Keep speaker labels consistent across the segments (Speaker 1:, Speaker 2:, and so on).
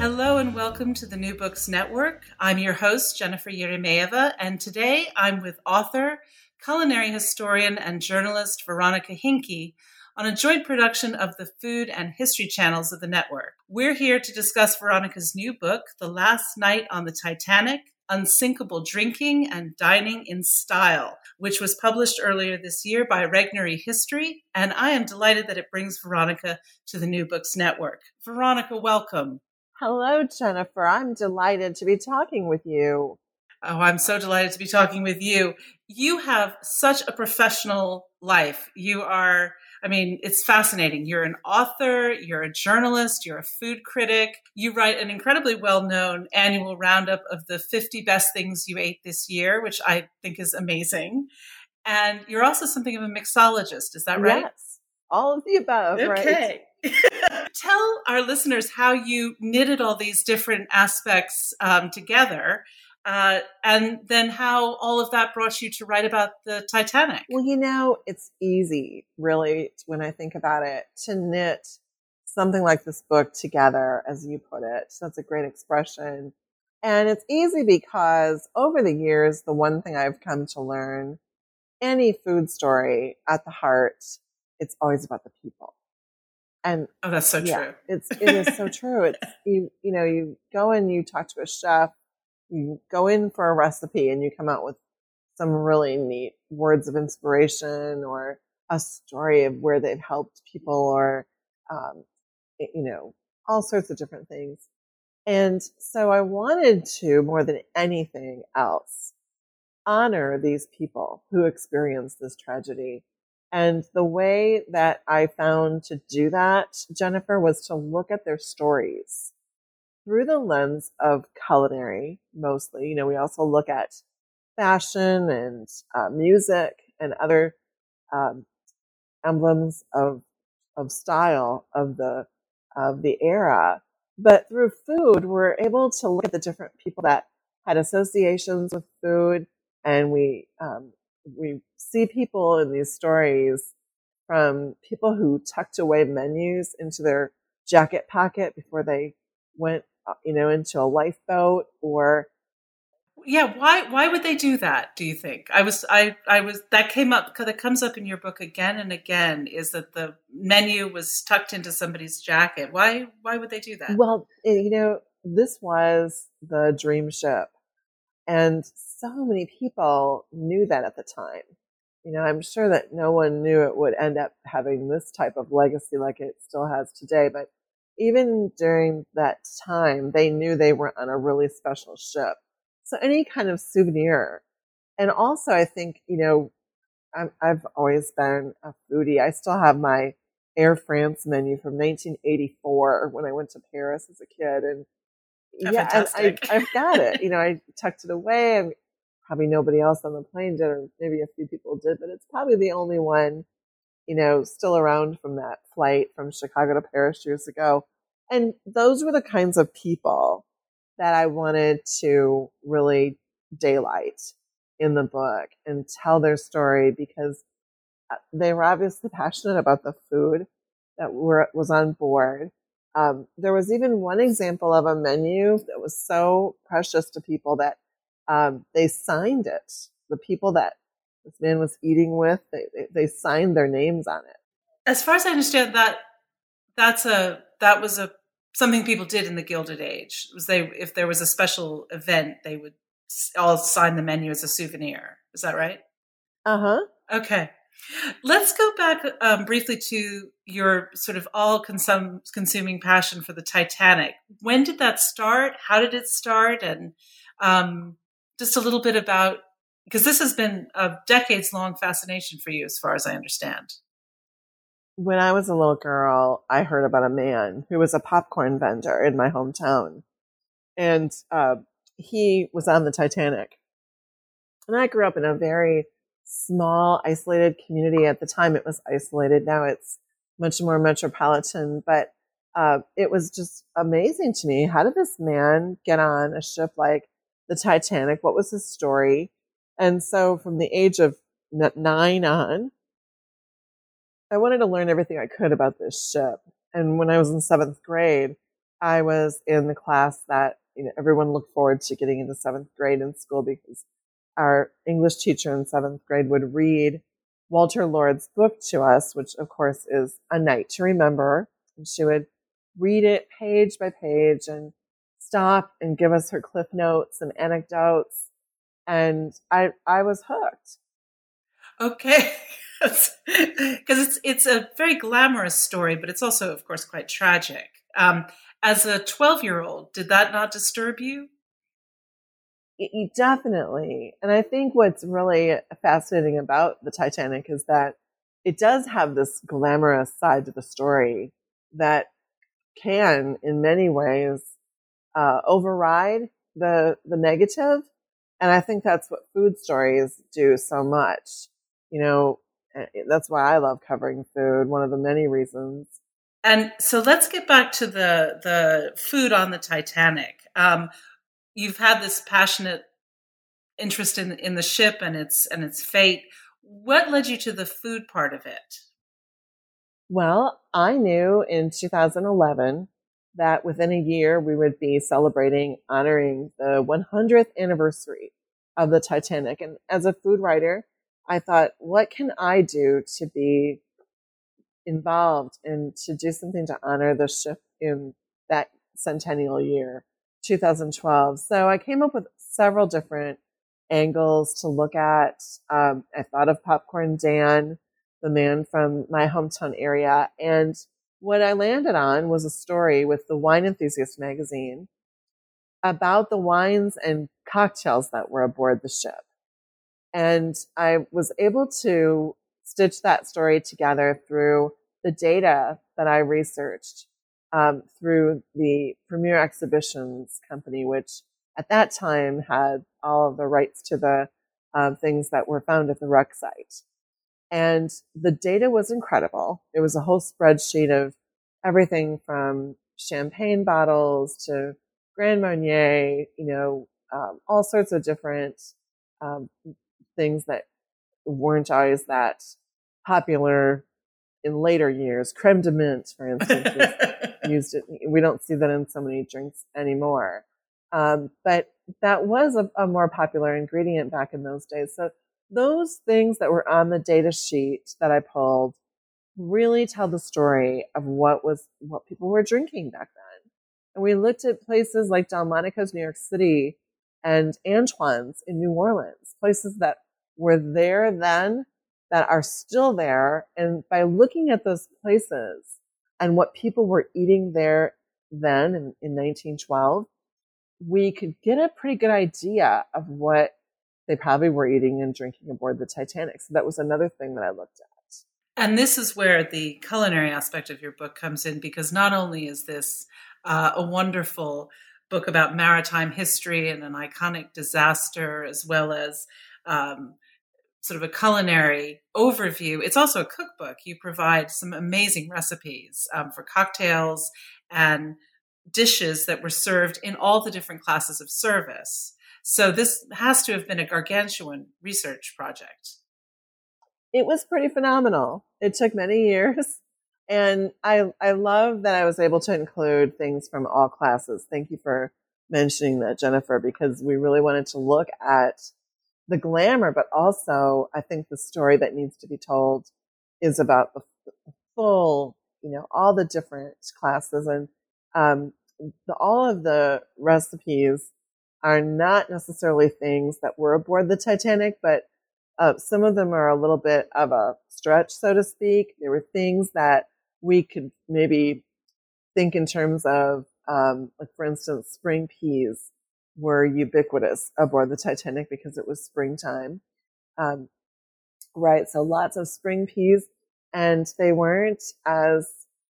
Speaker 1: Hello and welcome to the New Books Network. I'm your host, Jennifer Eremeeva, and today I'm with author, culinary historian, and journalist Veronica Hinke on a joint production of the food and history channels of the network. We're here to discuss Veronica's new book, The Last Night on the Titanic Unsinkable Drinking and Dining in Style, which was published earlier this year by Regnery History. And I am delighted that it brings Veronica to the New Books Network. Veronica, welcome.
Speaker 2: Hello, Jennifer. I'm delighted to be talking with you.
Speaker 1: Oh, I'm so delighted to be talking with you. You have such a professional life. You are, I mean, it's fascinating. You're an author, you're a journalist, you're a food critic. You write an incredibly well known annual roundup of the 50 best things you ate this year, which I think is amazing. And you're also something of a mixologist. Is that right?
Speaker 2: Yes. All of the above,
Speaker 1: okay.
Speaker 2: right?
Speaker 1: Tell our listeners how you knitted all these different aspects um, together. Uh, and then how all of that brought you to write about the Titanic.
Speaker 2: Well, you know, it's easy, really, when I think about it, to knit something like this book together, as you put it. That's a great expression. And it's easy because over the years, the one thing I've come to learn any food story at the heart, it's always about the people. And
Speaker 1: oh, that's so
Speaker 2: yeah,
Speaker 1: true.
Speaker 2: It's it is so true. It's you you know you go and you talk to a chef, you go in for a recipe, and you come out with some really neat words of inspiration or a story of where they've helped people or um, you know all sorts of different things. And so I wanted to more than anything else honor these people who experienced this tragedy and the way that I found to do that, Jennifer, was to look at their stories through the lens of culinary mostly. You know, we also look at fashion and uh, music and other um, emblems of of style of the of the era. But through food, we're able to look at the different people that had associations with food, and we um, we see people in these stories from people who tucked away menus into their jacket pocket before they went, uh, you know, into a lifeboat or
Speaker 1: yeah why why would they do that do you think? I was i i was that came up because it comes up in your book again and again is that the menu was tucked into somebody's jacket. Why why would they do that?
Speaker 2: Well eh, you know this was the dream ship and so many people knew that at the time. You know, I'm sure that no one knew it would end up having this type of legacy like it still has today. But even during that time, they knew they were on a really special ship. So any kind of souvenir. And also, I think, you know, i have always been a foodie. I still have my Air France menu from 1984 when I went to Paris as a kid. And Yeah, and I, I've got it. You know, I tucked it away. I'm, probably nobody else on the plane did, or maybe a few people did, but it's probably the only one, you know, still around from that flight from Chicago to Paris years ago. And those were the kinds of people that I wanted to really daylight in the book and tell their story because uh, they were obviously passionate about the food that were, was on board um, there was even one example of a menu that was so precious to people that um, they signed it. The people that this man was eating with, they, they signed their names on it.
Speaker 1: As far as I understand, that that's a that was a something people did in the Gilded Age. Was they if there was a special event, they would all sign the menu as a souvenir. Is that right?
Speaker 2: Uh huh.
Speaker 1: Okay. Let's go back um, briefly to your sort of all consum- consuming passion for the Titanic. When did that start? How did it start? And um, just a little bit about because this has been a decades long fascination for you, as far as I understand.
Speaker 2: When I was a little girl, I heard about a man who was a popcorn vendor in my hometown, and uh, he was on the Titanic. And I grew up in a very small, isolated community. At the time, it was isolated. Now it's much more metropolitan. But uh, it was just amazing to me. How did this man get on a ship like the Titanic? What was his story? And so, from the age of nine on, I wanted to learn everything I could about this ship. And when I was in seventh grade, I was in the class that you know everyone looked forward to getting into seventh grade in school because our English teacher in seventh grade would read Walter Lord's book to us, which of course is A Night to Remember. And she would read it page by page and stop and give us her cliff notes and anecdotes. And I, I was hooked.
Speaker 1: Okay. Because it's, it's a very glamorous story, but it's also, of course, quite tragic. Um, as a 12 year old, did that not disturb you?
Speaker 2: It, definitely. And I think what's really fascinating about the Titanic is that it does have this glamorous side to the story that can, in many ways, uh, override the the negative. And I think that's what food stories do so much. You know, eh, that's why I love covering food. One of the many reasons.
Speaker 1: And so let's get back to the the food on the Titanic. Um, you've had this passionate interest in in the ship and its and its fate. What led you to the food part of it?
Speaker 2: Well, I knew in 2011 that within a year we would be celebrating honoring the 100th anniversary of the Titanic. And as a food writer, I thought, what can I do to be involved and to do something to honor the ship in that centennial year, 2012? So I came up with several different angles to look at. Um, I thought of Popcorn Dan, the man from my hometown area. And what I landed on was a story with the Wine Enthusiast magazine about the wines and cocktails that were aboard the ship. And I was able to stitch that story together through the data that I researched um, through the Premier Exhibitions Company, which at that time had all of the rights to the um, things that were found at the wreck site. And the data was incredible. It was a whole spreadsheet of everything from champagne bottles to Grand Marnier, you know, um, all sorts of different um, things that weren't always that popular in later years. Creme de menthe, for instance, used it. We don't see that in so many drinks anymore. Um, but that was a, a, more popular ingredient back in those days. So those things that were on the data sheet that I pulled really tell the story of what was what people were drinking back then. And we looked at places like Delmonico's New York City and Antoine's in New Orleans, places that were there then that are still there. And by looking at those places and what people were eating there then in, in 1912, we could get a pretty good idea of what they probably were eating and drinking aboard the Titanic. So that was another thing that I looked at.
Speaker 1: And this is where the culinary aspect of your book comes in because not only is this uh, a wonderful book about maritime history and an iconic disaster, as well as um, sort of a culinary overview, it's also a cookbook. You provide some amazing recipes um, for cocktails and dishes that were served in all the different classes of service. So this has to have been a gargantuan research project.
Speaker 2: It was pretty phenomenal. It took many years. And I, I love that I was able to include things from all classes. Thank you for mentioning that, Jennifer, because we really wanted to look at the glamour, but also I think the story that needs to be told is about the, the full, you know, all the different classes and um, the, all of the recipes are not necessarily things that were aboard the Titanic, but uh, some of them are a little bit of a stretch, so to speak. There were things that we could maybe think in terms of, um, like for instance, spring peas were ubiquitous aboard the Titanic because it was springtime. Um, right. So lots of spring peas and they weren't as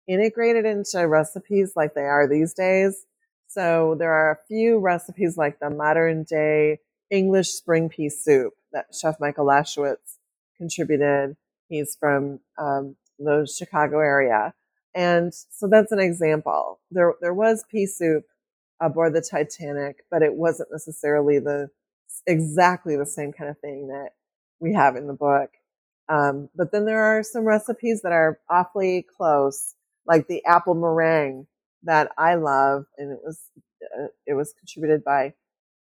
Speaker 2: integrated into recipes like they are these days. So there are a few recipes like the modern day English spring pea soup that Chef Michael Lachowicz contributed. He's from um, the Chicago area. And so that's an example. There, there was pea soup aboard the Titanic, but it wasn't necessarily the exactly the same kind of thing that we have in the book. Um, but then there are some recipes that are awfully close like the apple meringue that I love, and it was uh, it was contributed by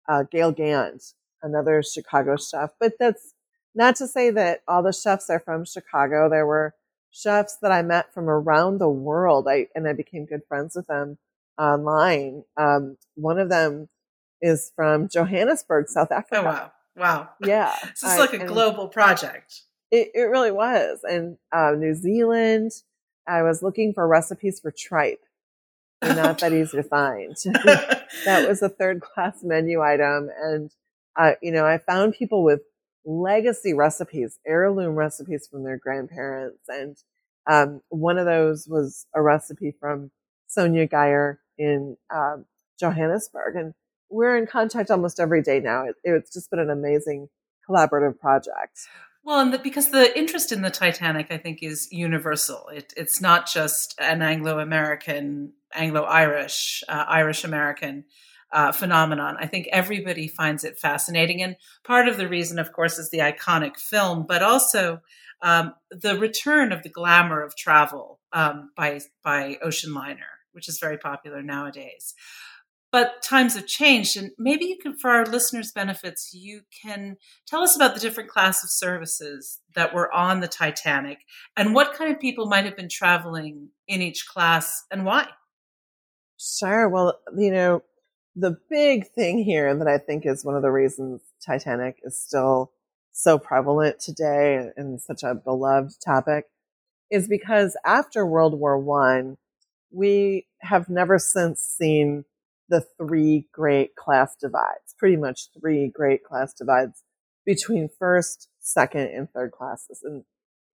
Speaker 2: uh, Gale Gand, another Chicago chef. But that's not to say that all the chefs are from Chicago. There were chefs that I met from around the world. I and I became good friends with them online. Um, one of them is from Johannesburg, South Africa.
Speaker 1: Oh wow, wow,
Speaker 2: yeah.
Speaker 1: this is like a global project.
Speaker 2: It, it really was. And uh, New Zealand, I was looking for recipes for tripe. They're not that easy to find. that was a third class menu item. And, uh, you know, I found people with legacy recipes, heirloom recipes from their grandparents. And um, one of those was a recipe from Sonia Geyer in um, Johannesburg. And we're in contact almost every day now. It, it's just been an amazing collaborative project.
Speaker 1: Well, and the, because the interest in the Titanic, I think, is universal. It, it's not just an Anglo-American, Anglo-Irish, uh, Irish-American uh, phenomenon. I think everybody finds it fascinating, and part of the reason, of course, is the iconic film, but also um, the return of the glamour of travel um, by by ocean liner, which is very popular nowadays. But times have changed and maybe you can for our listeners benefits you can tell us about the different class of services that were on the titanic and what kind of people might have been traveling in each class and why.
Speaker 2: Sure. Well you know the big thing here that i think is one of the reasons titanic is still so prevalent today and such a beloved topic is because after world war one we have never since seen the three great class divides, pretty much three great class divides between first, second, and third classes. And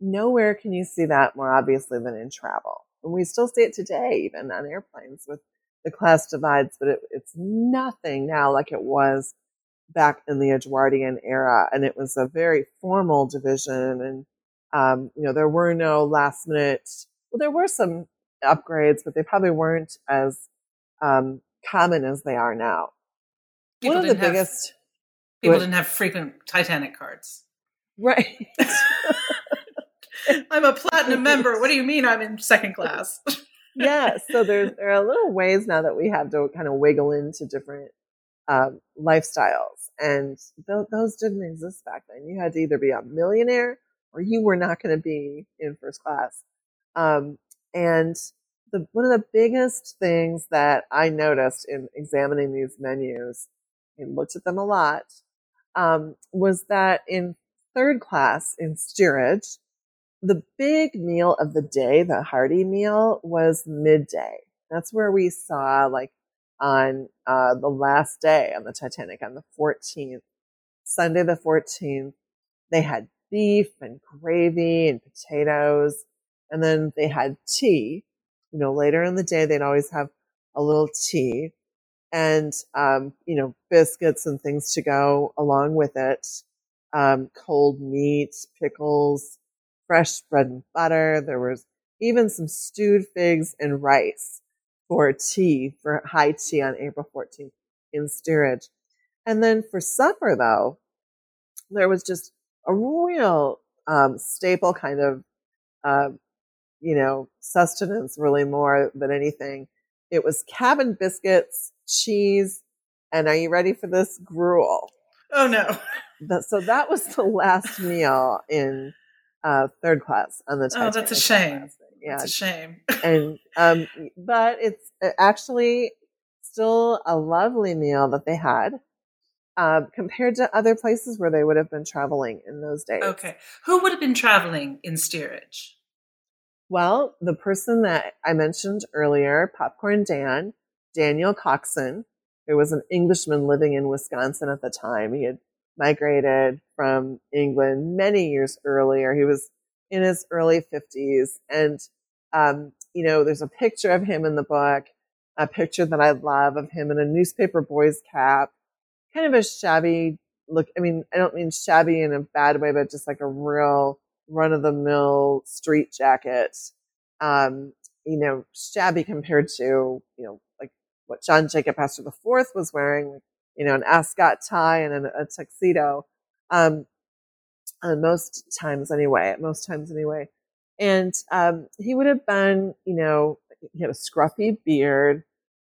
Speaker 2: nowhere can you see that more obviously than in travel. And we still see it today, even on airplanes with the class divides, but it, it's nothing now like it was back in the Edwardian era. And it was a very formal division. And, um, you know, there were no last minute, well, there were some upgrades, but they probably weren't as um, common as they are now.
Speaker 1: People One of the biggest have, people didn't have frequent Titanic cards.
Speaker 2: Right.
Speaker 1: I'm a platinum member. What do you mean I'm in second class?
Speaker 2: yeah, so there's there are little ways now that we have to kind of wiggle into different um, lifestyles, and th- those didn't exist back then. You had to either be a millionaire or you were not going to be in first class. Um, and the one of the biggest things that I noticed in examining these menus, and looked at them a lot, um, was that in third class in steerage, the big meal of the day, the hearty meal, was midday. That's where we saw, like, on uh, the last day on the Titanic, on the 14th, Sunday the 14th, they had beef and gravy and potatoes, and then they had tea you know, later in the day, they'd always have a little tea and, um, you know, biscuits and things to go along with it. Um, cold meat, pickles, fresh bread and butter. There was even some stewed figs and rice for tea, for high tea on April 14th in steerage. And then for supper, though, there was just a real um, staple kind of uh, you know, sustenance really more than anything. It was cabin biscuits, cheese, and are you ready for this? Gruel.
Speaker 1: Oh no.
Speaker 2: so that was the last meal in uh, third class on the Titanic.
Speaker 1: Oh, that's a shame. Yeah, it's a shame.
Speaker 2: and um, but it's uh, actually still a lovely meal that they had. Uh, compared to other places where they would have been traveling in those days.
Speaker 1: Okay. Who would have been traveling in steerage?
Speaker 2: Well, the person that I mentioned earlier, Popcorn Dan, Daniel Coxon, who was an Englishman living in Wisconsin at the time. He had migrated from England many years earlier. He was in his early 50s. And, um, you know, there's a picture of him in the book, a picture that I love of him in a newspaper boy's cap, kind of a shabby look. I mean, I don't mean shabby in a bad way, but just like a real run of the mill street jacket, um, you know, shabby compared to, you know, like what John Jacob Astor IV was wearing, you know, an ascot tie and a, tuxedo. Um, uh, most times anyway, at most times anyway. And, um, he would have been, you know, he had a scruffy beard,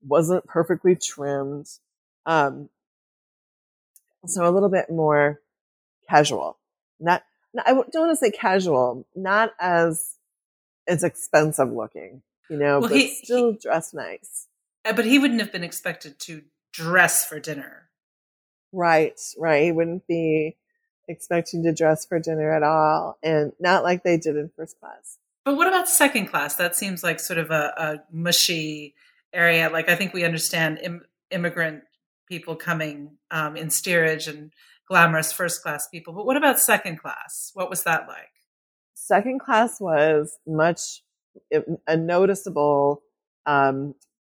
Speaker 2: wasn't perfectly trimmed. Um, so a little bit more casual. Not, I don't want to say casual, not as as expensive looking, you know, well, but he, still he, dressed nice.
Speaker 1: Uh, but he wouldn't have been expected to dress for dinner.
Speaker 2: Right, right. He wouldn't be expecting to dress for dinner at all, and not like they did in first class.
Speaker 1: But what about second class? That seems like sort of a, a mushy area. Like I think we understand Im- immigrant people coming um, in steerage and glamorous first class people. But what about second class? What was that like?
Speaker 2: Second class was much a noticeable um,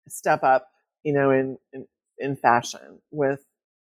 Speaker 2: step up, you know, in, in, in fashion with,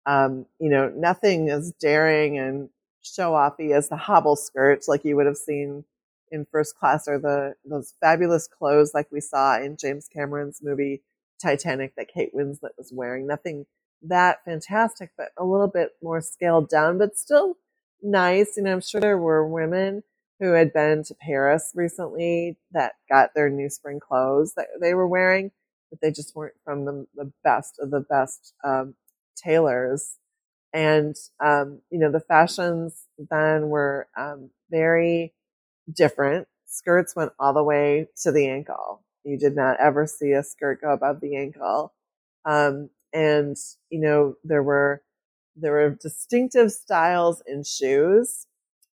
Speaker 2: um, you know, nothing as daring and show offy as the hobble skirts like you would have seen in first class or the those fabulous clothes like we saw in James Cameron's movie Titanic that Kate Winslet was wearing. Nothing that fantastic, but a little bit more scaled down, but still nice. And I'm sure there were women who had been to Paris recently that got their new spring clothes that they were wearing, but they just weren't from the, the best of the best um, tailors. And, um, you know, the fashions then were um, very different. Skirts went all the way to the ankle. You did not ever see a skirt go above the ankle. Um, and, you know, there were, there were distinctive styles in shoes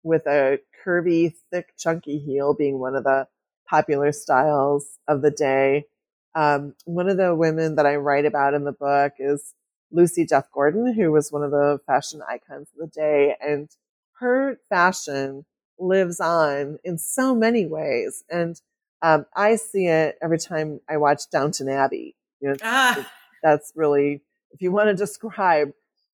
Speaker 2: with a curvy, thick, chunky heel being one of the popular styles of the day. Um, one of the women that I write about in the book is Lucy Duff Gordon, who was one of the fashion icons of the day. And her fashion lives on in so many ways. And um, I see it every time I watch Downton Abbey. You know, ah. That's really, if you want to describe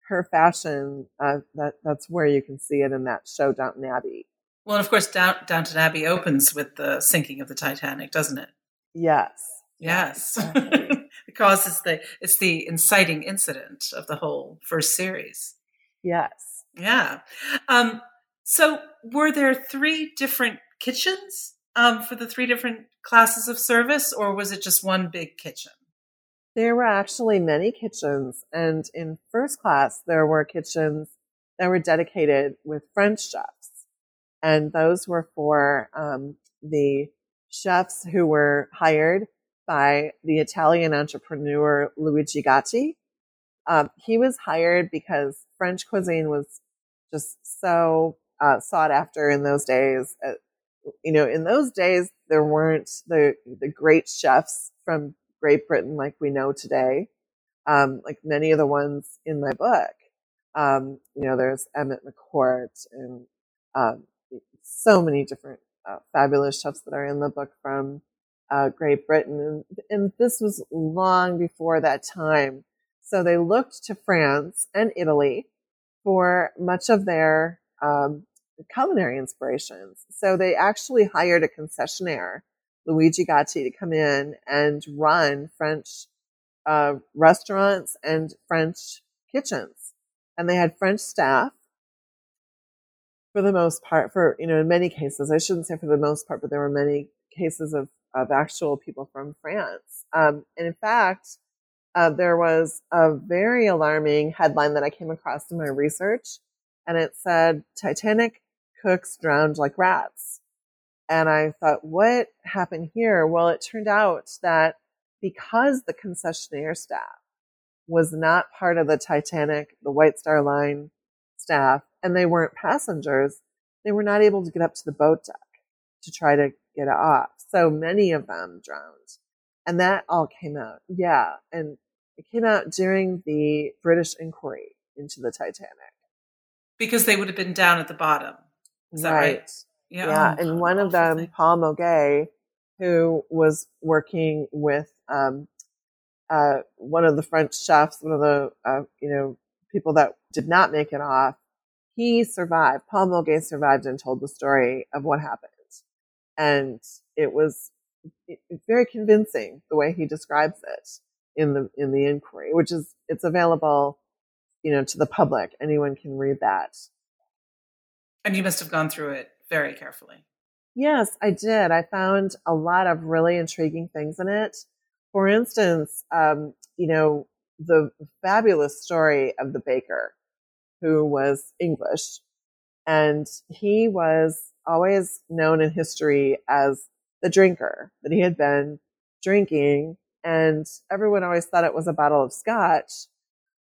Speaker 2: her fashion, uh, that that's where you can see it in that show, Downton Abbey.
Speaker 1: Well, of course, Down, Downton Abbey opens with the sinking of the Titanic, doesn't it?
Speaker 2: Yes.
Speaker 1: Yes. Exactly. it causes the it's the inciting incident of the whole first series.
Speaker 2: Yes.
Speaker 1: Yeah. Um, so, were there three different kitchens um, for the three different classes of service, or was it just one big kitchen?
Speaker 2: There were actually many kitchens, and in first class, there were kitchens that were dedicated with French chefs, and those were for um, the chefs who were hired by the Italian entrepreneur Luigi Gatti. Um, he was hired because French cuisine was just so uh, sought after in those days. Uh, you know, in those days, there weren't the, the great chefs from Great Britain like we know today. Um, like many of the ones in my book. Um, you know, there's Emmett McCourt and, um, so many different, uh, fabulous chefs that are in the book from, uh, Great Britain. And, and this was long before that time. So they looked to France and Italy for much of their um, culinary inspirations. So they actually hired a concessionaire, Luigi Gatti, to come in and run French uh, restaurants and French kitchens. And they had French staff for the most part, for, you know, in many cases, I shouldn't say for the most part, but there were many cases of, of actual people from France. Um, and in fact, uh, there was a very alarming headline that I came across in my research and it said Titanic cooks drowned like rats. And I thought, what happened here? Well, it turned out that because the concessionaire staff was not part of the Titanic, the White Star Line staff, and they weren't passengers, they were not able to get up to the boat deck to try to get off. So many of them drowned. And that all came out. Yeah. And it came out during the British inquiry into the Titanic
Speaker 1: because they would have been down at the bottom. Is that right?
Speaker 2: Yeah. yeah. And one of them. Paul Maugué, who was working with um, uh, one of the French chefs, one of the uh, you know people that did not make it off. He survived. Paul Maugué survived and told the story of what happened, and it was very convincing the way he describes it in the in the inquiry, which is it's available you know, to the public. Anyone can read that.
Speaker 1: And you must have gone through it very carefully.
Speaker 2: Yes, I did. I found a lot of really intriguing things in it. For instance, um, you know, the fabulous story of the baker who was English. And he was always known in history as the drinker, that he had been drinking. And everyone always thought it was a bottle of scotch.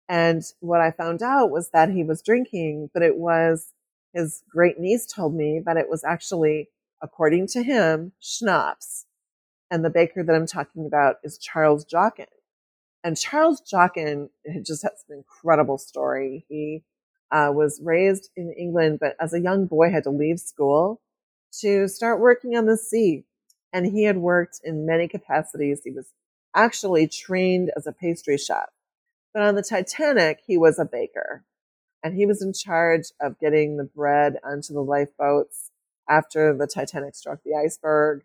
Speaker 2: And what I found out was that he was drinking, but it was his great niece told me that it was actually, according to him, schnapps. And the baker that I'm talking about is Charles Joughin. And Charles Joughin just has an incredible story. He uh, was raised in England, but as a young boy had to leave school to start working on the sea. And he had worked in many capacities. He was actually trained as a pastry chef. But on the Titanic, he was a baker. And he was in charge of getting the bread onto the lifeboats after the Titanic struck the iceberg.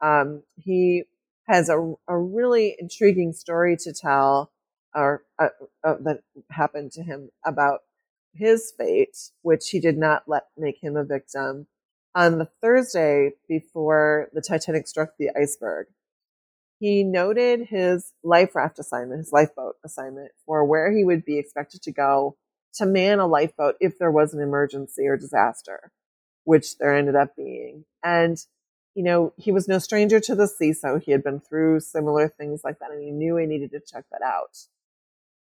Speaker 2: Um, he has a, a really intriguing story to tell or uh, uh, that happened to him about his fate, which he did not let make him a victim. On the Thursday before the Titanic struck the iceberg, he noted his life raft assignment, his lifeboat assignment for where he would be expected to go to man a lifeboat if there was an emergency or disaster, which there ended up being. And you know, he was no stranger to the sea, so he had been through similar things like that, and he knew he needed to check that out.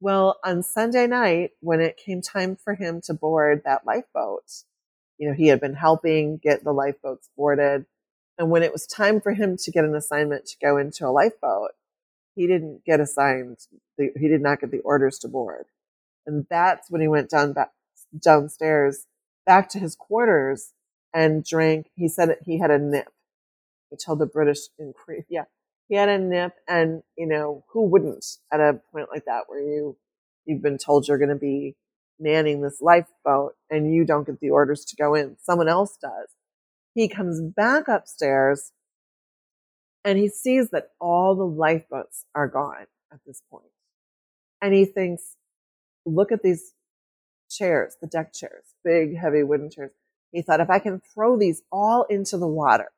Speaker 2: Well, on Sunday night, when it came time for him to board that lifeboat, you know, he had been helping get the lifeboats boarded. And when it was time for him to get an assignment to go into a lifeboat, he didn't get assigned, he did not get the orders to board. And that's when he went down back, downstairs back to his quarters and drank. He said he had a nip he told the British inquiry. Yeah, he had a nip, and you know who wouldn't at a point like that where you you've been told you're going to be manning this lifeboat and you don't get the orders to go in. Someone else does. He comes back upstairs and he sees that all the lifeboats are gone at this point. And he thinks, look at these chairs, the deck chairs, big, heavy wooden chairs. He thought, if I can throw these all into the water,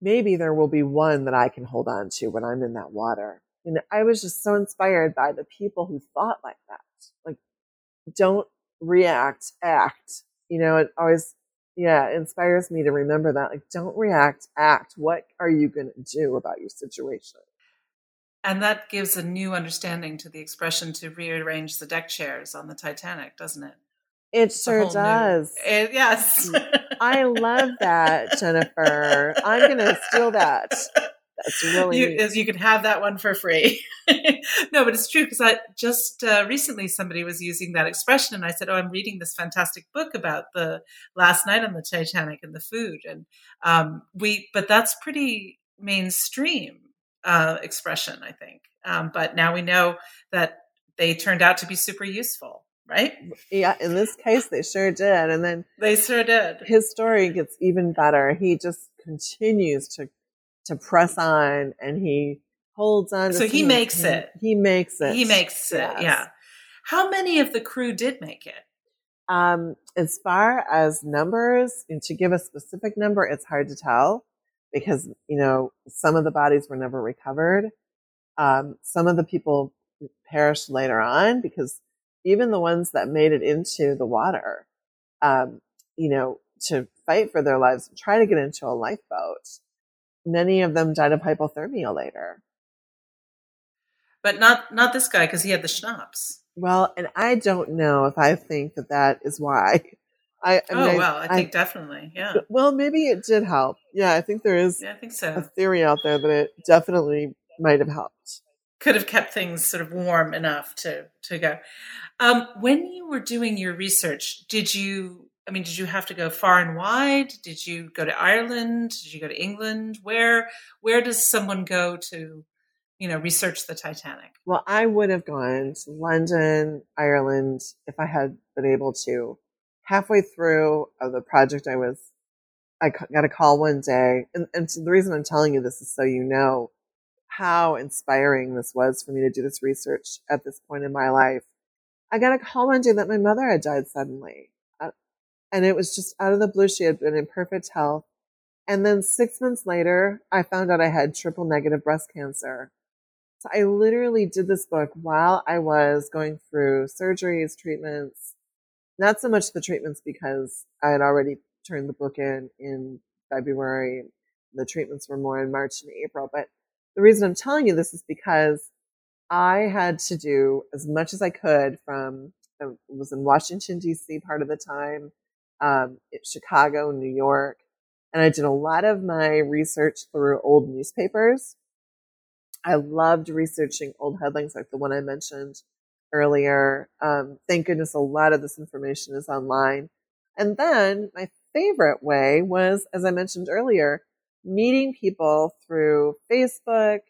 Speaker 2: maybe there will be one that I can hold on to when I'm in that water. And I was just so inspired by the people who thought like that. Like, don't react, act. You know, it always, yeah, inspires me to remember that. Like, don't react, act. What are you going to do about your situation?
Speaker 1: And that gives a new understanding to the expression to rearrange the deck chairs on the Titanic, doesn't it?
Speaker 2: It sure does.
Speaker 1: It, yes.
Speaker 2: I love that, Jennifer. I'm going to steal that. That's really
Speaker 1: you, you can have that one for free. no, but it's true because I just uh, recently somebody was using that expression, and I said, "Oh, I'm reading this fantastic book about the last night on the Titanic and the food." And um, we, but that's pretty mainstream uh, expression, I think. Um, but now we know that they turned out to be super useful right?
Speaker 2: Yeah, in this case, they sure did. And then
Speaker 1: they sure did.
Speaker 2: His story gets even better. He just continues to to press on, and he holds on.
Speaker 1: so he makes
Speaker 2: him.
Speaker 1: it.
Speaker 2: He makes it.
Speaker 1: He makes it. Yes. Yeah. How many of the crew did make it?
Speaker 2: Um, as far as numbers, and to give a specific number, it's hard to tell because you know some of the bodies were never recovered. Um, some of the people perished later on because even the ones that made it into the water, um, you know, to fight for their lives, try to get into a lifeboat. Many of them died of hypothermia later.
Speaker 1: But not not this guy because he had the schnapps.
Speaker 2: Well, and I don't know if I think that that is why. I, I
Speaker 1: oh mean, well, I, I think I, definitely, yeah.
Speaker 2: Well, maybe it did help. Yeah, I think there is.
Speaker 1: Yeah, I think so.
Speaker 2: A theory out there that it definitely might have helped
Speaker 1: could have kept things sort of warm enough to to go. Um, when you were doing your research, did you? I mean, did you have to go far and wide? Did you go to Ireland? Did you go to England? Where where does someone go to, you know, research the Titanic?
Speaker 2: Well, I would have gone to London, Ireland, if I had been able to. Halfway through of the project, I was I got a call one day, and, and so the reason I'm telling you this is so you know how inspiring this was for me to do this research at this point in my life. I got a call one day that my mother had died suddenly. Uh, and it was just out of the blue. She had been in perfect health. And then six months later, I found out I had triple negative breast cancer. So I literally did this book while I was going through surgeries, treatments, not so much the treatments because I had already turned the book in in February. The treatments were more in March and April. But the reason I'm telling you this is because I had to do as much as I could from, I was in Washington, D.C. part of the time, um, Chicago, New York. And I did a lot of my research through old newspapers. I loved researching old headlines like the one I mentioned earlier. Um, thank goodness a lot of this information is online. And then my favorite way was, as I mentioned earlier, meeting people through Facebook,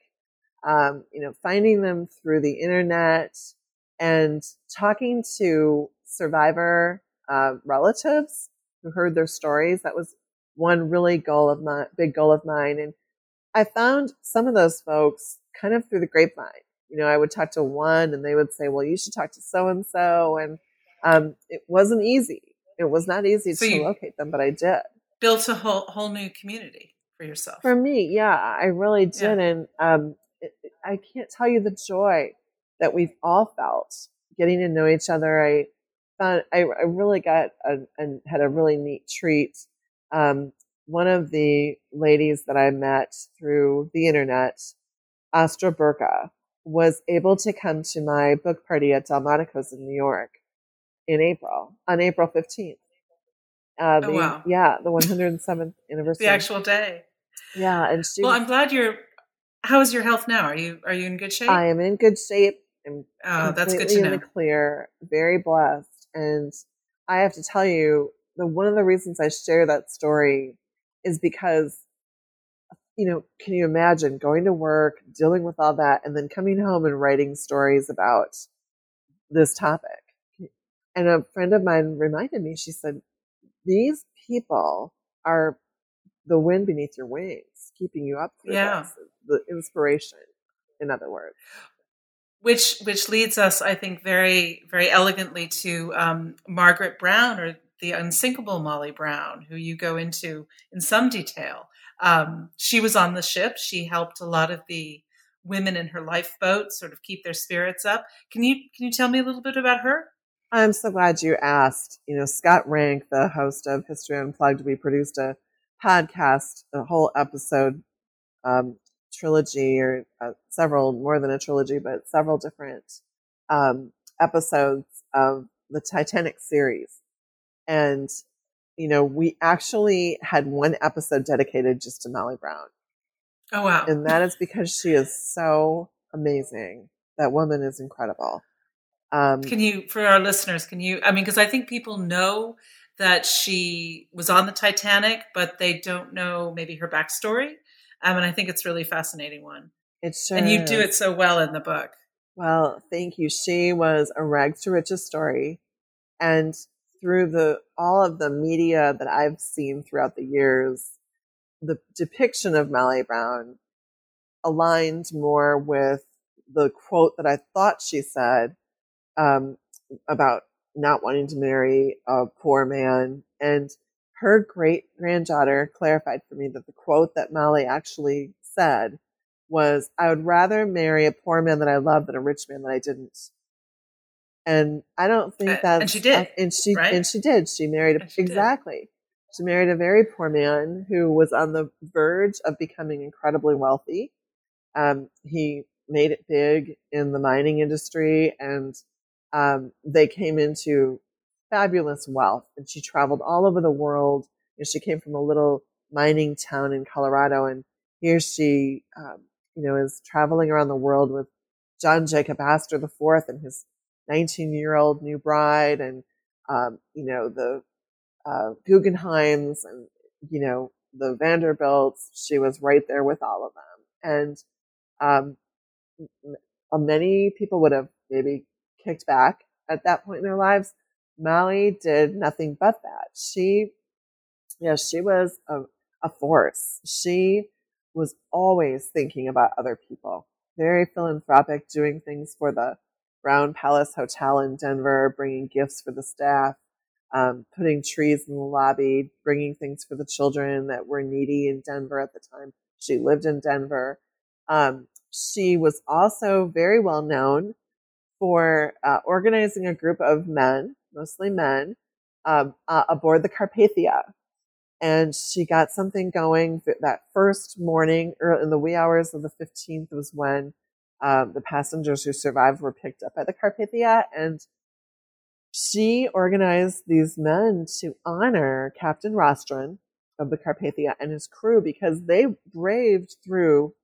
Speaker 2: um, you know, finding them through the internet and talking to survivor uh, relatives who heard their stories. That was one really goal of my big goal of mine. And I found some of those folks kind of through the grapevine. You know, I would talk to one and they would say, well, you should talk to so and so. And um, it wasn't easy. It was not easy so to locate them, but I did.
Speaker 1: Built a whole, whole new community for yourself.
Speaker 2: For me, yeah, I really did. Yeah. And um, it, I can't tell you the joy that we've all felt getting to know each other. I found I, I really got and had a really neat treat. Um, one of the ladies that I met through the internet, Astra Burka, was able to come to my book party at Delmonico's in New York in April, on April 15th.
Speaker 1: Uh, oh, the, oh, wow.
Speaker 2: Yeah, the 107th anniversary.
Speaker 1: The actual day.
Speaker 2: Yeah, and she.
Speaker 1: Well, I'm glad you're. How is your health now? Are you are you in good shape?
Speaker 2: I am in good shape. I'm
Speaker 1: oh, that's good to know.
Speaker 2: In the clear, very blessed, and I have to tell you, the one of the reasons I share that story is because, you know, can you imagine going to work, dealing with all that, and then coming home and writing stories about this topic? And a friend of mine reminded me, she said, these people are the wind beneath your wings, keeping you up yeah. this, the inspiration, in other words.
Speaker 1: Which which leads us, I think, very very elegantly to um, Margaret Brown or the unsinkable Molly Brown, who you go into in some detail. Um, she was on the ship. She helped a lot of the women in her lifeboat sort of keep their spirits up. Can you can you tell me a little bit about her?
Speaker 2: I'm so glad you asked. You know, Scott Rank, the host of History Unplugged, we produced a podcast, a whole episode um, trilogy, or uh, several more than a trilogy, but several different um, episodes of the Titanic series. And, you know, we actually had one episode dedicated just to Molly Brown.
Speaker 1: Oh, wow.
Speaker 2: And that is because she is so amazing. That woman is incredible.
Speaker 1: Um, can you, for our listeners, can you, I mean, because I think people know that she was on the Titanic, but they don't know maybe her backstory. Um, and I think it's really fascinating one.
Speaker 2: It sure
Speaker 1: And you do it so well in the book.
Speaker 2: Well, thank you. She was a rags to riches story. And through the all of the media that I've seen throughout the years, the depiction of Molly Brown aligned more with the quote that I thought she said um, about not wanting to marry a poor man. And her great granddaughter clarified for me that the quote that Molly actually said was, I would rather marry a poor man that I love than a rich man that I didn't. And I don't think that,
Speaker 1: and she did,
Speaker 2: and she,
Speaker 1: right?
Speaker 2: and she did. She married, a, she exactly. Did. She married a very poor man who was on the verge of becoming incredibly wealthy. Um, he made it big in the mining industry and um, they came into fabulous wealth and she traveled all over the world. And she came from a little mining town in Colorado and here she, um, you know, is traveling around the world with John Jacob Astor IV and his 19 year old new bride and, um, you know, the, uh, Guggenheims and, you know, the Vanderbilts. She was right there with all of them. And, um, many people would have maybe kicked back at that point in their lives. Molly did nothing but that. She, yeah, she was a, a force. She was always thinking about other people, very philanthropic, doing things for the Brown Palace Hotel in Denver, bringing gifts for the staff. um, putting trees in the lobby, bringing things for the children that were needy in Denver at the time. She lived in Denver. Um, she was also very well known for uh, organizing a group of men, mostly men, uh, aboard the Carpathia. And she got something going that first morning, or in the wee hours of the 15th, was when um, the passengers who survived were picked up by the Carpathia. And she organized these men to honor Captain Rostron of the Carpathia and his crew because they braved through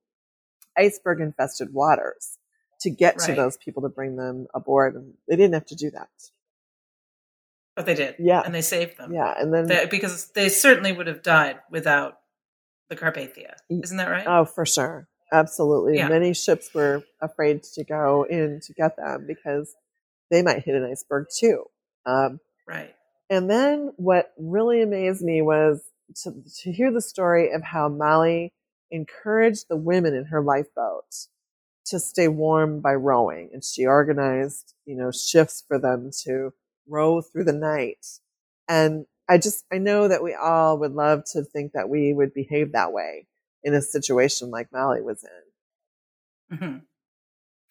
Speaker 2: iceberg infested waters to get right. to those people to bring them aboard. And they didn't have to do that.
Speaker 1: But they did.
Speaker 2: Yeah.
Speaker 1: And they saved them.
Speaker 2: Yeah. And then
Speaker 1: they, because they certainly would have died without the Carpathia. Isn't that right?
Speaker 2: Oh, for sure. Absolutely. Yeah. Many ships were afraid to go in to get them because they might hit an iceberg too.
Speaker 1: Um, right.
Speaker 2: And then what really amazed me was to, to hear the story of how Molly encouraged the women in her lifeboat to stay warm by rowing. And she organized, you know, shifts for them to row through the night. And I just, I know that we all would love to think that we would behave that way in a situation like Molly was in.
Speaker 1: Mm-hmm.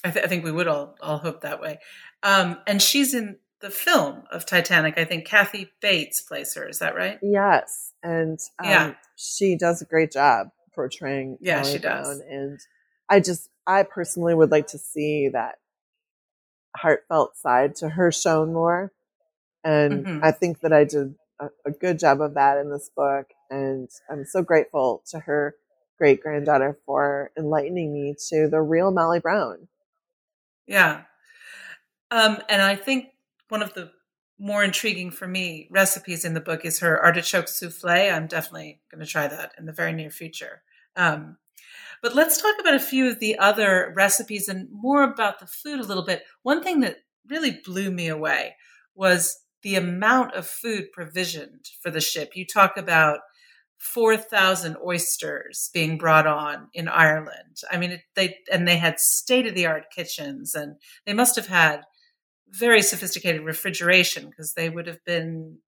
Speaker 1: I, th- I, think we would all, all hope that way. Um, and she's in the film of Titanic. I think Kathy Bates plays her. Is that right?
Speaker 2: Yes. And um, yeah. she does a great job portraying
Speaker 1: yeah, Molly she Brown. does.
Speaker 2: And I just, I personally would like to see that heartfelt side to her shown more. And mm-hmm. I think that I did a, a, good job of that in this book. And I'm so grateful to her great granddaughter for enlightening me to the real Molly Brown.
Speaker 1: Yeah. Um, and I think one of the more intriguing for me recipes in the book is her artichoke souffle. I'm definitely going to try that in the very near future. Um, but let's talk about a few of the other recipes and more about the food a little bit. One thing that really blew me away was the amount of food provisioned for the ship. You talk about 4,000 oysters being brought on in Ireland. I mean, it, they, and they had state of the art kitchens and they must have had very sophisticated refrigeration because they would have been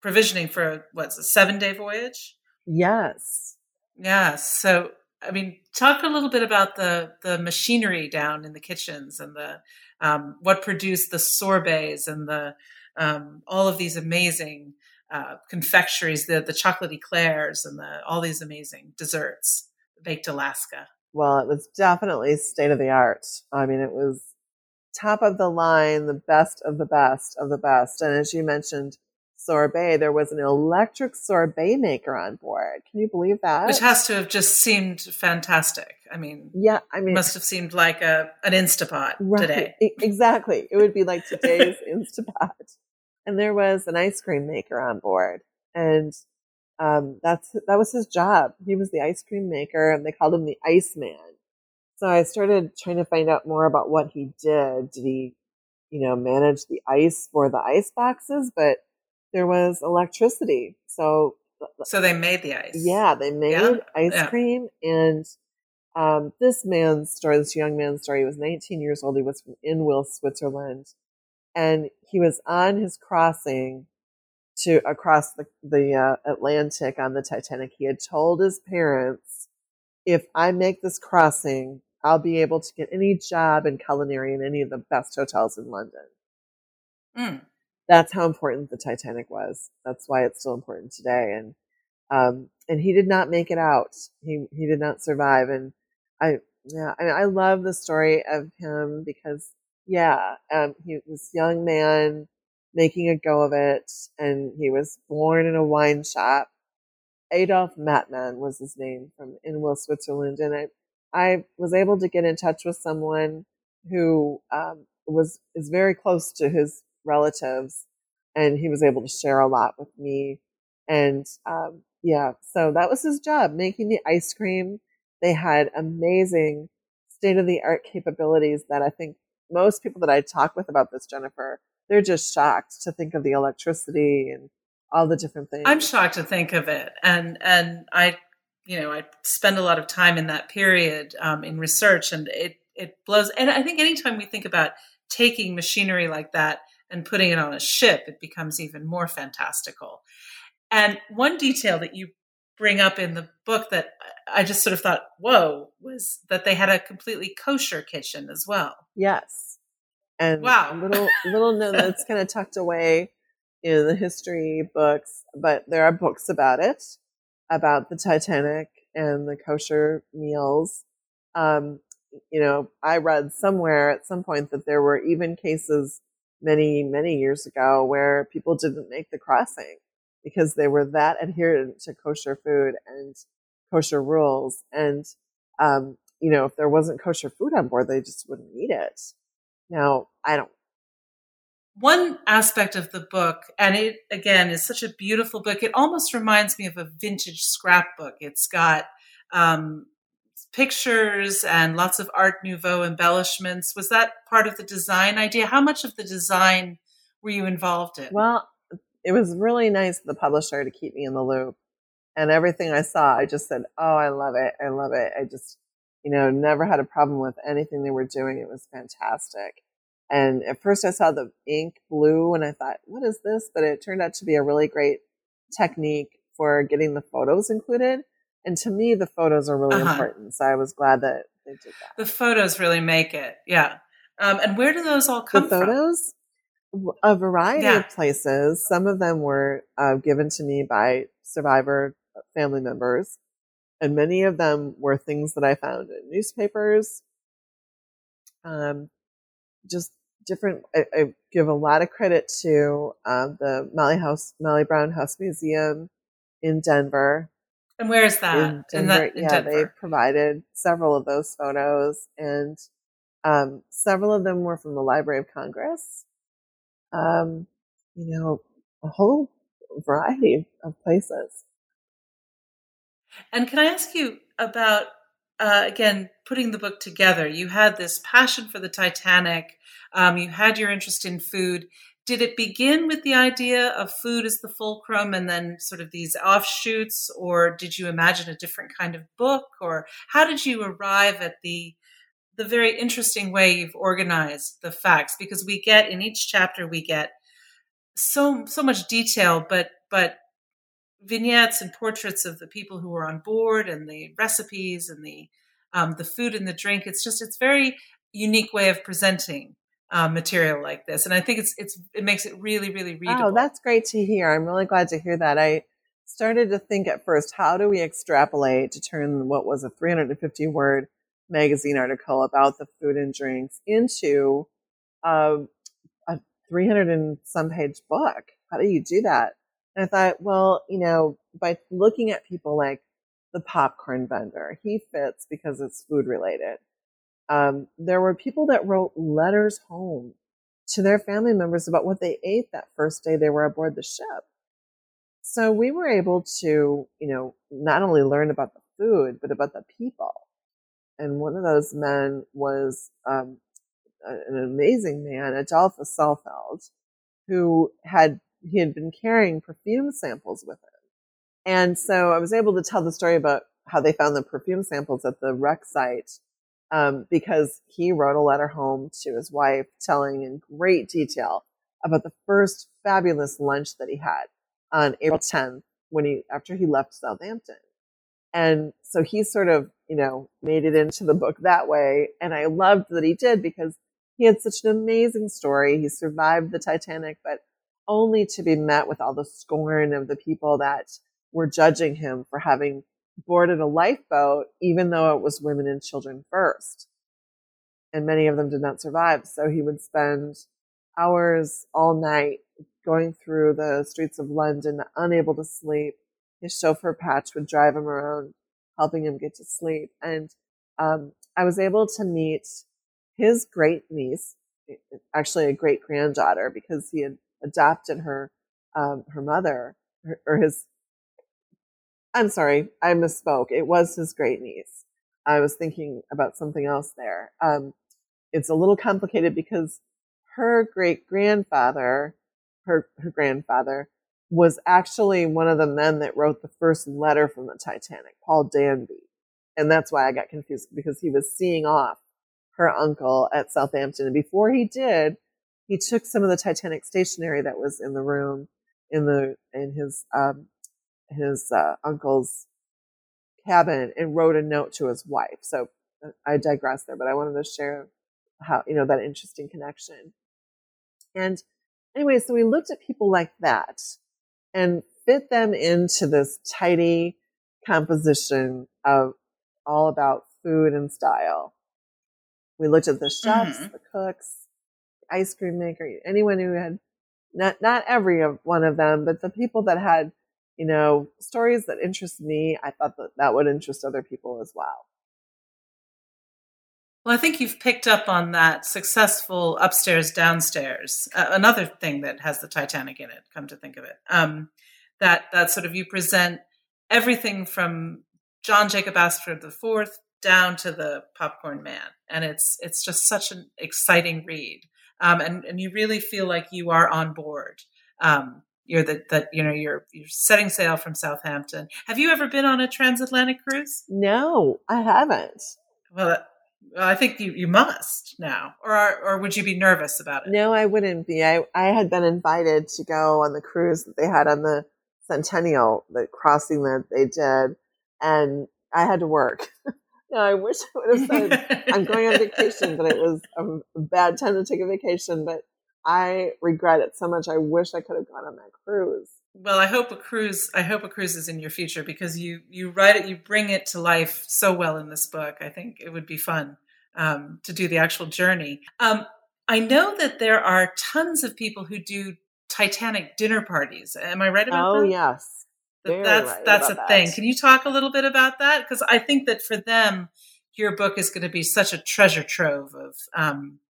Speaker 1: provisioning for what's a seven day voyage?
Speaker 2: Yes.
Speaker 1: Yeah. So I mean, talk a little bit about the the machinery down in the kitchens and the um, what produced the sorbets and the um, all of these amazing uh, confectionaries, the the chocolate eclairs and the all these amazing desserts, baked Alaska.
Speaker 2: Well, it was definitely state of the art. I mean, it was top of the line, the best of the best of the best. And as you mentioned, sorbet, there was an electric sorbet maker on board. Can you believe that?
Speaker 1: Which has to have just seemed fantastic. I mean,
Speaker 2: yeah, I mean,
Speaker 1: must have seemed like a an Instapot right, today.
Speaker 2: Exactly, it would be like today's Instapot. And there was an ice cream maker on board, and um, that's that was his job. He was the ice cream maker, and they called him the Ice Man. So I started trying to find out more about what he did. Did he, you know, manage the ice for the ice boxes? But there was electricity. So
Speaker 1: so they made the ice.
Speaker 2: Yeah, they made yeah. ice yeah. cream and um, this man's story, this young man's story, he was 19 years old. He was from Inwil, Switzerland, and he was on his crossing to across the, the uh, Atlantic on the Titanic. He had told his parents, if I make this crossing, I'll be able to get any job in culinary in any of the best hotels in London. Mm that's how important the Titanic was. That's why it's still important today. And um, and he did not make it out. He he did not survive. And I yeah, I, I love the story of him because yeah, um, he was young man making a go of it, and he was born in a wine shop. Adolf Mattmann was his name from Inwil, Switzerland, and I I was able to get in touch with someone who um, was is very close to his relatives and he was able to share a lot with me. And, um, yeah, so that was his job, making the ice cream. They had amazing state of the art capabilities that I think most people that I talk with about this, Jennifer, they're just shocked to think of the electricity and all the different things.
Speaker 1: I'm shocked to think of it. And, and I, you know, I spend a lot of time in that period um, in research and it, it blows. And I think anytime we think about taking machinery like that and putting it on a ship, it becomes even more fantastical. And one detail that you bring up in the book that I just sort of thought, whoa, was that they had a completely kosher kitchen as well.
Speaker 2: Yes. And
Speaker 1: wow.
Speaker 2: little little note that's kind of tucked away in the history books, but there are books about it, about the Titanic and the kosher meals. Um, you know, I read somewhere at some point that there were even cases many, many years ago where people didn't make the crossing because they were that adherent to kosher food and kosher rules. And, um, you know, if there wasn't kosher food on board, they just wouldn't eat it. Now, I don't.
Speaker 1: One aspect of the book, and it again is such a beautiful book, it almost reminds me of a vintage scrapbook. It's got um, pictures and lots of Art Nouveau embellishments. Was that part of the design idea? How much of the design were you involved in?
Speaker 2: Well, it was really nice of the publisher to keep me in the loop. And everything I saw, I just said, Oh, I love it. I love it. I just, you know, never had a problem with anything they were doing. It was fantastic. And at first I saw the ink blue and I thought, what is this? But it turned out to be a really great technique for getting the photos included. And to me, the photos are really uh-huh. important. So I was glad that they did that.
Speaker 1: The photos really make it. Yeah. Um, and where do those all come from?
Speaker 2: the photos? A variety yeah. of places. Some of them were uh, given to me by survivor family members. And many of them were things that I found in newspapers. Um, just different. I, I, give a lot of credit to uh, the Molly House, Molly Brown House Museum in Denver.
Speaker 1: And where is that?
Speaker 2: In, Denver, that yeah, Denver? they provided several of those photos, and um, several of them were from the Library of Congress. Um, you know, a whole variety of places.
Speaker 1: And can I ask you about uh, again putting the book together? You had this passion for the Titanic. Um, you had your interest in food. Did it begin with the idea of food as the fulcrum and then sort of these offshoots, or did you imagine a different kind of book, or how did you arrive at the the very interesting way you've organized the facts? Because we get in each chapter we get so so much detail, but but vignettes and portraits of the people who were on board and the recipes and the um, the food and the drink. It's just it's very unique way of presenting uh, material like this, and I think it's it's it makes it really really readable.
Speaker 2: Oh, that's great to hear. I'm really glad to hear that. I started to think at first, how do we extrapolate to turn what was a 350 word magazine article about the food and drinks into uh, a 300 and some page book? How do you do that? And I thought, well, you know, by looking at people like the popcorn vendor, he fits because it's food related. Um, there were people that wrote letters home to their family members about what they ate that first day they were aboard the ship. So we were able to, you know, not only learn about the food, but about the people. And one of those men was um, an amazing man, Adolphus Saalfeld, who had he had been carrying perfume samples with him. And so I was able to tell the story about how they found the perfume samples at the wreck site um, because he wrote a letter home to his wife telling in great detail about the first fabulous lunch that he had on April 10th when he after he left Southampton. And so he sort of, you know, made it into the book that way. And I loved that he did because he had such an amazing story. He survived the Titanic, but only to be met with all the scorn of the people that were judging him for having boarded a lifeboat, even though it was women and children first. And many of them did not survive. So he would spend hours all night going through the streets of London, unable to sleep. His chauffeur Patch would drive him around, helping him get to sleep. And um, I was able to meet his great niece, actually a great granddaughter, because he had adopted her, um, her mother her, or his. I'm sorry, I misspoke. It was his great niece. I was thinking about something else there. Um, it's a little complicated because her great grandfather, her her grandfather, was actually one of the men that wrote the first letter from the Titanic, Paul Danby. And that's why I got confused because he was seeing off her uncle at Southampton. And before he did, he took some of the Titanic stationery that was in the room in the in his um, his uh, uncle's cabin and wrote a note to his wife. So uh, I digress there, but I wanted to share how you know that interesting connection. And anyway, so we looked at people like that and fit them into this tidy composition of all about food and style. We looked at the chefs, mm-hmm. the cooks, the ice cream maker, anyone who had not not every one of them, but the people that had you know stories that interest me. I thought that that would interest other people as well.
Speaker 1: Well, I think you've picked up on that successful upstairs downstairs. Uh, another thing that has the Titanic in it. Come to think of it, um, that that sort of you present everything from John Jacob Astor the fourth down to the Popcorn Man, and it's it's just such an exciting read, um, and and you really feel like you are on board. Um, you're that that you know you're you're setting sail from Southampton. Have you ever been on a transatlantic cruise?
Speaker 2: No, I haven't.
Speaker 1: Well, I think you, you must now, or or would you be nervous about it?
Speaker 2: No, I wouldn't be. I I had been invited to go on the cruise that they had on the Centennial, the crossing that they did, and I had to work. no, I wish I would have said I'm going on vacation, but it was a bad time to take a vacation. But I regret it so much. I wish I could have gone on that cruise.
Speaker 1: Well, I hope a cruise. I hope a cruise is in your future because you you write it, you bring it to life so well in this book. I think it would be fun um, to do the actual journey. Um, I know that there are tons of people who do Titanic dinner parties. Am I right about
Speaker 2: oh,
Speaker 1: that?
Speaker 2: Oh yes,
Speaker 1: Very that's right that's a that. thing. Can you talk a little bit about that? Because I think that for them, your book is going to be such a treasure trove of um,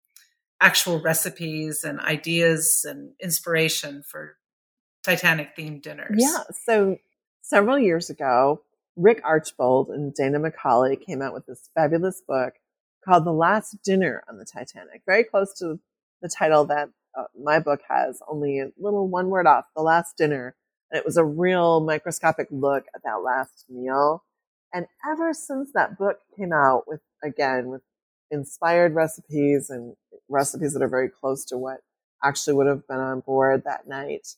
Speaker 1: actual recipes and ideas and inspiration for Titanic themed dinners.
Speaker 2: Yeah. So several years ago, Rick Archbold and Dana McCauley came out with this fabulous book called The Last Dinner on the Titanic, very close to the title that uh, my book has, only a little one word off, The Last Dinner. And it was a real microscopic look at that last meal. And ever since that book came out with, again, with inspired recipes and recipes that are very close to what actually would have been on board that night,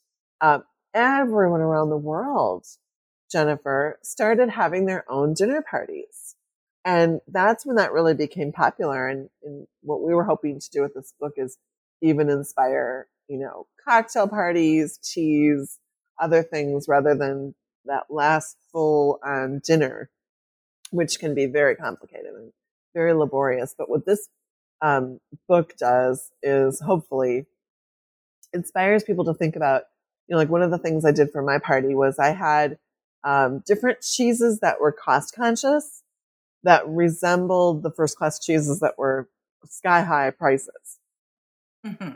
Speaker 2: uh, everyone around the world, Jennifer, started having their own dinner parties. And that's when that really became popular. And, and what we were hoping to do with this book is even inspire, you know, cocktail parties, teas, other things rather than that last full um, dinner, which can be very complicated and very laborious. But what this um, book does is hopefully inspires people to think about, you know, like one of the things I did for my party was I had um, different cheeses that were cost conscious that resembled the first class cheeses that were sky high prices. Mm-hmm.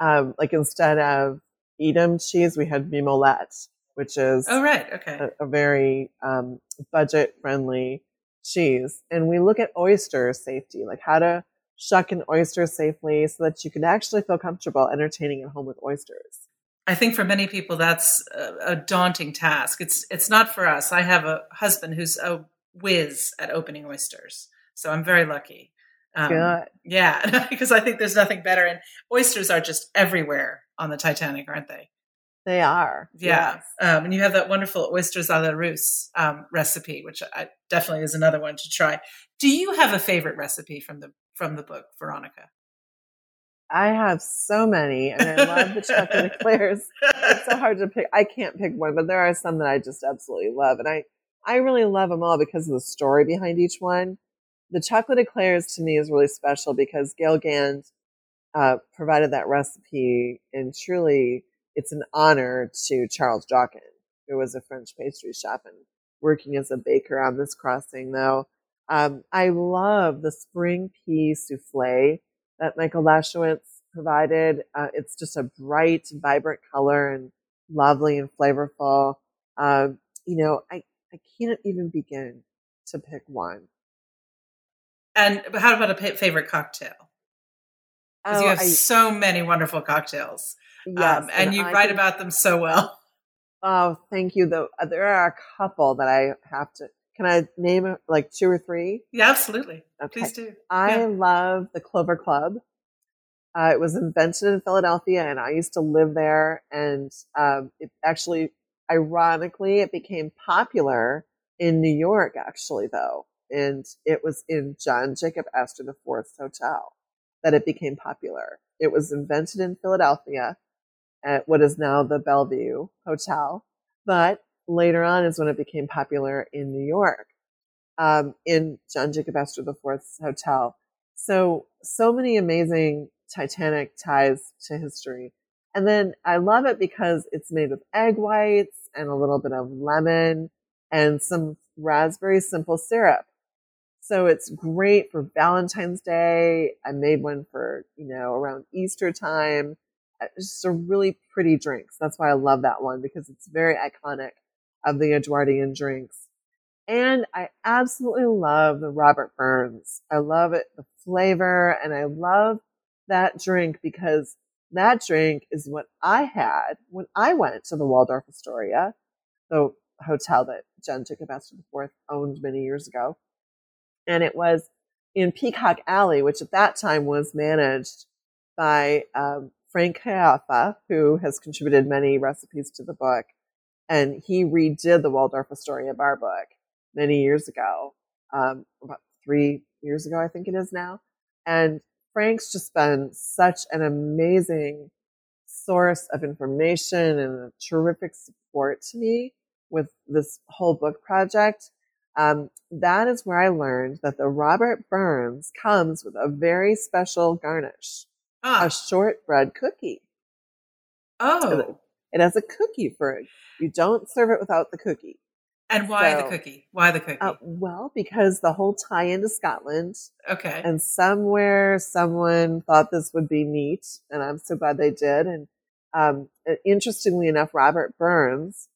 Speaker 2: Um, like instead of Edam cheese, we had Mimolette, which is
Speaker 1: oh right, okay,
Speaker 2: a, a very um, budget friendly cheese. And we look at oyster safety, like how to shuck an oyster safely so that you can actually feel comfortable entertaining at home with oysters.
Speaker 1: I think for many people that's a, a daunting task. It's it's not for us. I have a husband who's a whiz at opening oysters, so I'm very lucky.
Speaker 2: Um, Good.
Speaker 1: Yeah, because I think there's nothing better. And oysters are just everywhere on the Titanic, aren't they?
Speaker 2: They are.
Speaker 1: Yeah. Yes. Um, and you have that wonderful oysters a la Russe um, recipe, which I, definitely is another one to try. Do you have a favorite recipe from the from the book, Veronica?
Speaker 2: I have so many, and I love the chocolate eclairs. It's so hard to pick. I can't pick one, but there are some that I just absolutely love, and I I really love them all because of the story behind each one the chocolate eclairs to me is really special because Gale Gand uh, provided that recipe, and truly, it's an honor to Charles Joughin, who was a French pastry chef and working as a baker on this crossing. Though um, I love the spring pea souffle that Michael Lachowicz provided. Uh, it's just a bright, vibrant color and lovely and flavorful. Um, you know, I I can't even begin to pick one.
Speaker 1: And how about a favorite cocktail? Because oh, you have I, so many wonderful cocktails. Yes, um, and, and, you I write about them so well.
Speaker 2: Oh, thank you. Though there are a couple that I have to. Can I name like two or three?
Speaker 1: Yeah, absolutely. Okay. Please do.
Speaker 2: I
Speaker 1: yeah.
Speaker 2: love the Clover Club. Uh, it was invented in Philadelphia, and I used to live there. And um, it actually, ironically, it became popular in New York, actually, though. And it was in John Jacob Astor IV's hotel that it became popular. It was invented in Philadelphia at what is now the Bellevue Hotel, but later on is when it became popular in New York, um, in John Jacob Astor IV's hotel. So, so many amazing Titanic ties to history. And then I love it because it's made with egg whites and a little bit of lemon and some raspberry simple syrup. So it's great for Valentine's Day. I made one for, you know, around Easter time. It's just a really pretty drink. So that's why I love that one because it's very iconic of the Edwardian drinks. And I absolutely love the Robert Burns. I love it, the flavor, and I love that drink because that drink is what I had when I went to the Waldorf Astoria, the hotel that John Jacob Astor IV owned many years ago and it was in Peacock Alley, which at that time was managed by um, Frank Caiafa, who has contributed many recipes to the book. And he redid the Waldorf Astoria bar book many years ago, um, about three years ago, I think it is now. And Frank's just been such an amazing source of information and a terrific support to me with this whole book project. Um, that is where I learned that the Robert Burns comes with a very special garnish, ah. a shortbread cookie.
Speaker 1: Oh,
Speaker 2: it has a cookie for it. You don't serve it without the cookie.
Speaker 1: And why so, the cookie? Why the cookie? Uh,
Speaker 2: well, because the whole tie into Scotland.
Speaker 1: Okay.
Speaker 2: And somewhere someone thought this would be neat, and I'm so glad they did. And um, interestingly enough, Robert Burns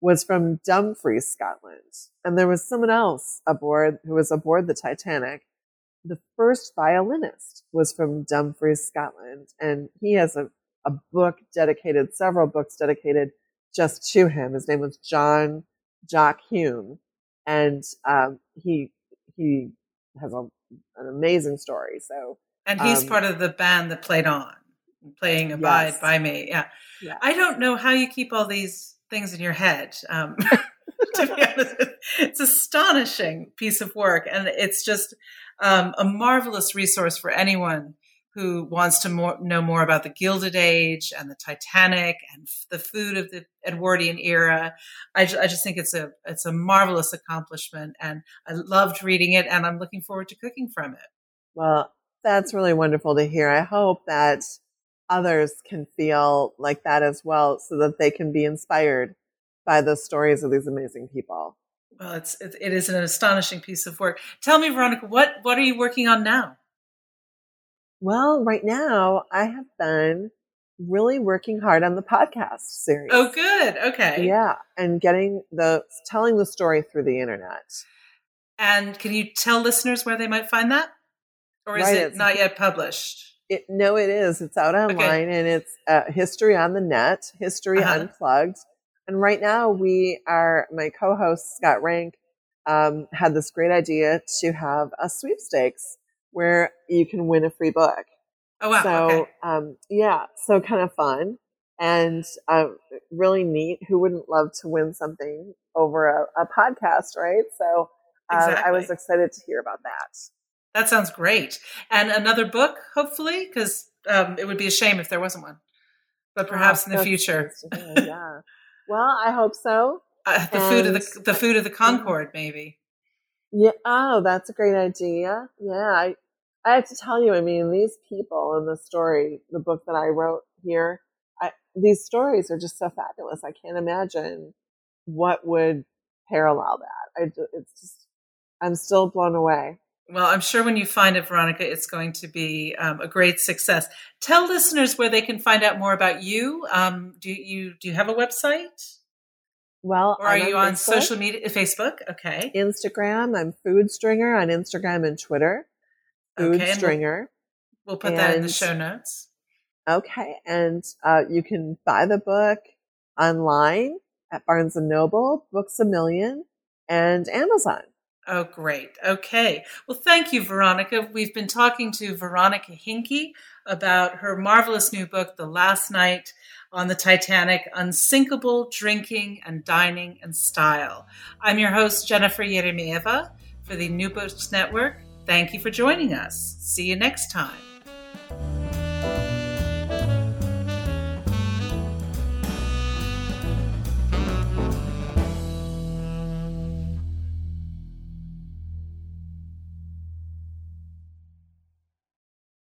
Speaker 2: was from Dumfries, Scotland. And there was someone else aboard who was aboard the Titanic. The first violinist was from Dumfries, Scotland. And he has a, a book dedicated, several books dedicated just to him. His name was John Jock Hume. And um, he, he has a, an amazing story. So,
Speaker 1: and he's um, part of the band that played on, playing Abide yes. by Me. Yeah. yeah. I don't know how you keep all these things in your head. Um, to be honest, it's astonishing piece of work, and it's just um, a marvelous resource for anyone who wants to more, know more about the Gilded Age and the Titanic and f- the food of the Edwardian era. I, ju- I just think it's a it's a marvelous accomplishment, and I loved reading it, and I'm looking forward to cooking from it.
Speaker 2: Well, that's really wonderful to hear. I hope that others can feel like that as well so that they can be inspired by the stories of these amazing people.
Speaker 1: Well, it's it, it is an astonishing piece of work. Tell me, Veronica, what what are you working on now?
Speaker 2: Well, right now I have been really working hard on the podcast series.
Speaker 1: Oh, good. Okay.
Speaker 2: Yeah, and getting the telling the story through the internet.
Speaker 1: And can you tell listeners where they might find that, or is right, it not yet published?
Speaker 2: It, no, it is. It's out online okay. and it's uh, History on the Net, History uh-huh. Unplugged. And right now, we are, my co host, Scott Rank, um, had this great idea to have a sweepstakes where you can win a free book.
Speaker 1: Oh, wow.
Speaker 2: So,
Speaker 1: okay.
Speaker 2: um, yeah, so kind of fun and uh, really neat. Who wouldn't love to win something over a, a podcast, right? So, uh, exactly. I was excited to hear about that.
Speaker 1: That sounds great. And another book, hopefully, because um, it would be a shame if there wasn't one. But perhaps oh, in the future.
Speaker 2: yeah. Well, I hope so.
Speaker 1: Uh, the and, food of the the food of the Concorde, maybe.
Speaker 2: Yeah. Oh, that's a great idea. Yeah. I I have to tell you. I mean, these people in the story, the book that I wrote here, I, these stories are just so fabulous. I can't imagine what would parallel that. I, it's just, I'm still blown away.
Speaker 1: Well, I'm sure when you find it, Veronica, it's going to be um, a great success. Tell listeners where they can find out more about you. Um, do you do you have a website?
Speaker 2: Well,
Speaker 1: or are you on, social media? Facebook, okay.
Speaker 2: Instagram. I'm Food Stringer on Instagram and Twitter. Food okay, Stringer.
Speaker 1: We'll, we'll put and, that in the show notes.
Speaker 2: Okay, and uh, you can buy the book online at Barnes and Noble, Books a Million, and Amazon.
Speaker 1: Oh, great. Okay. Well, thank you, Veronica. We've been talking to Veronica Hinke about her marvelous new book, The Last Night on the Titanic Unsinkable Drinking and Dining and Style. I'm your host, Jennifer Eremeeva, for the New Books Network. Thank you for joining us. See you next time.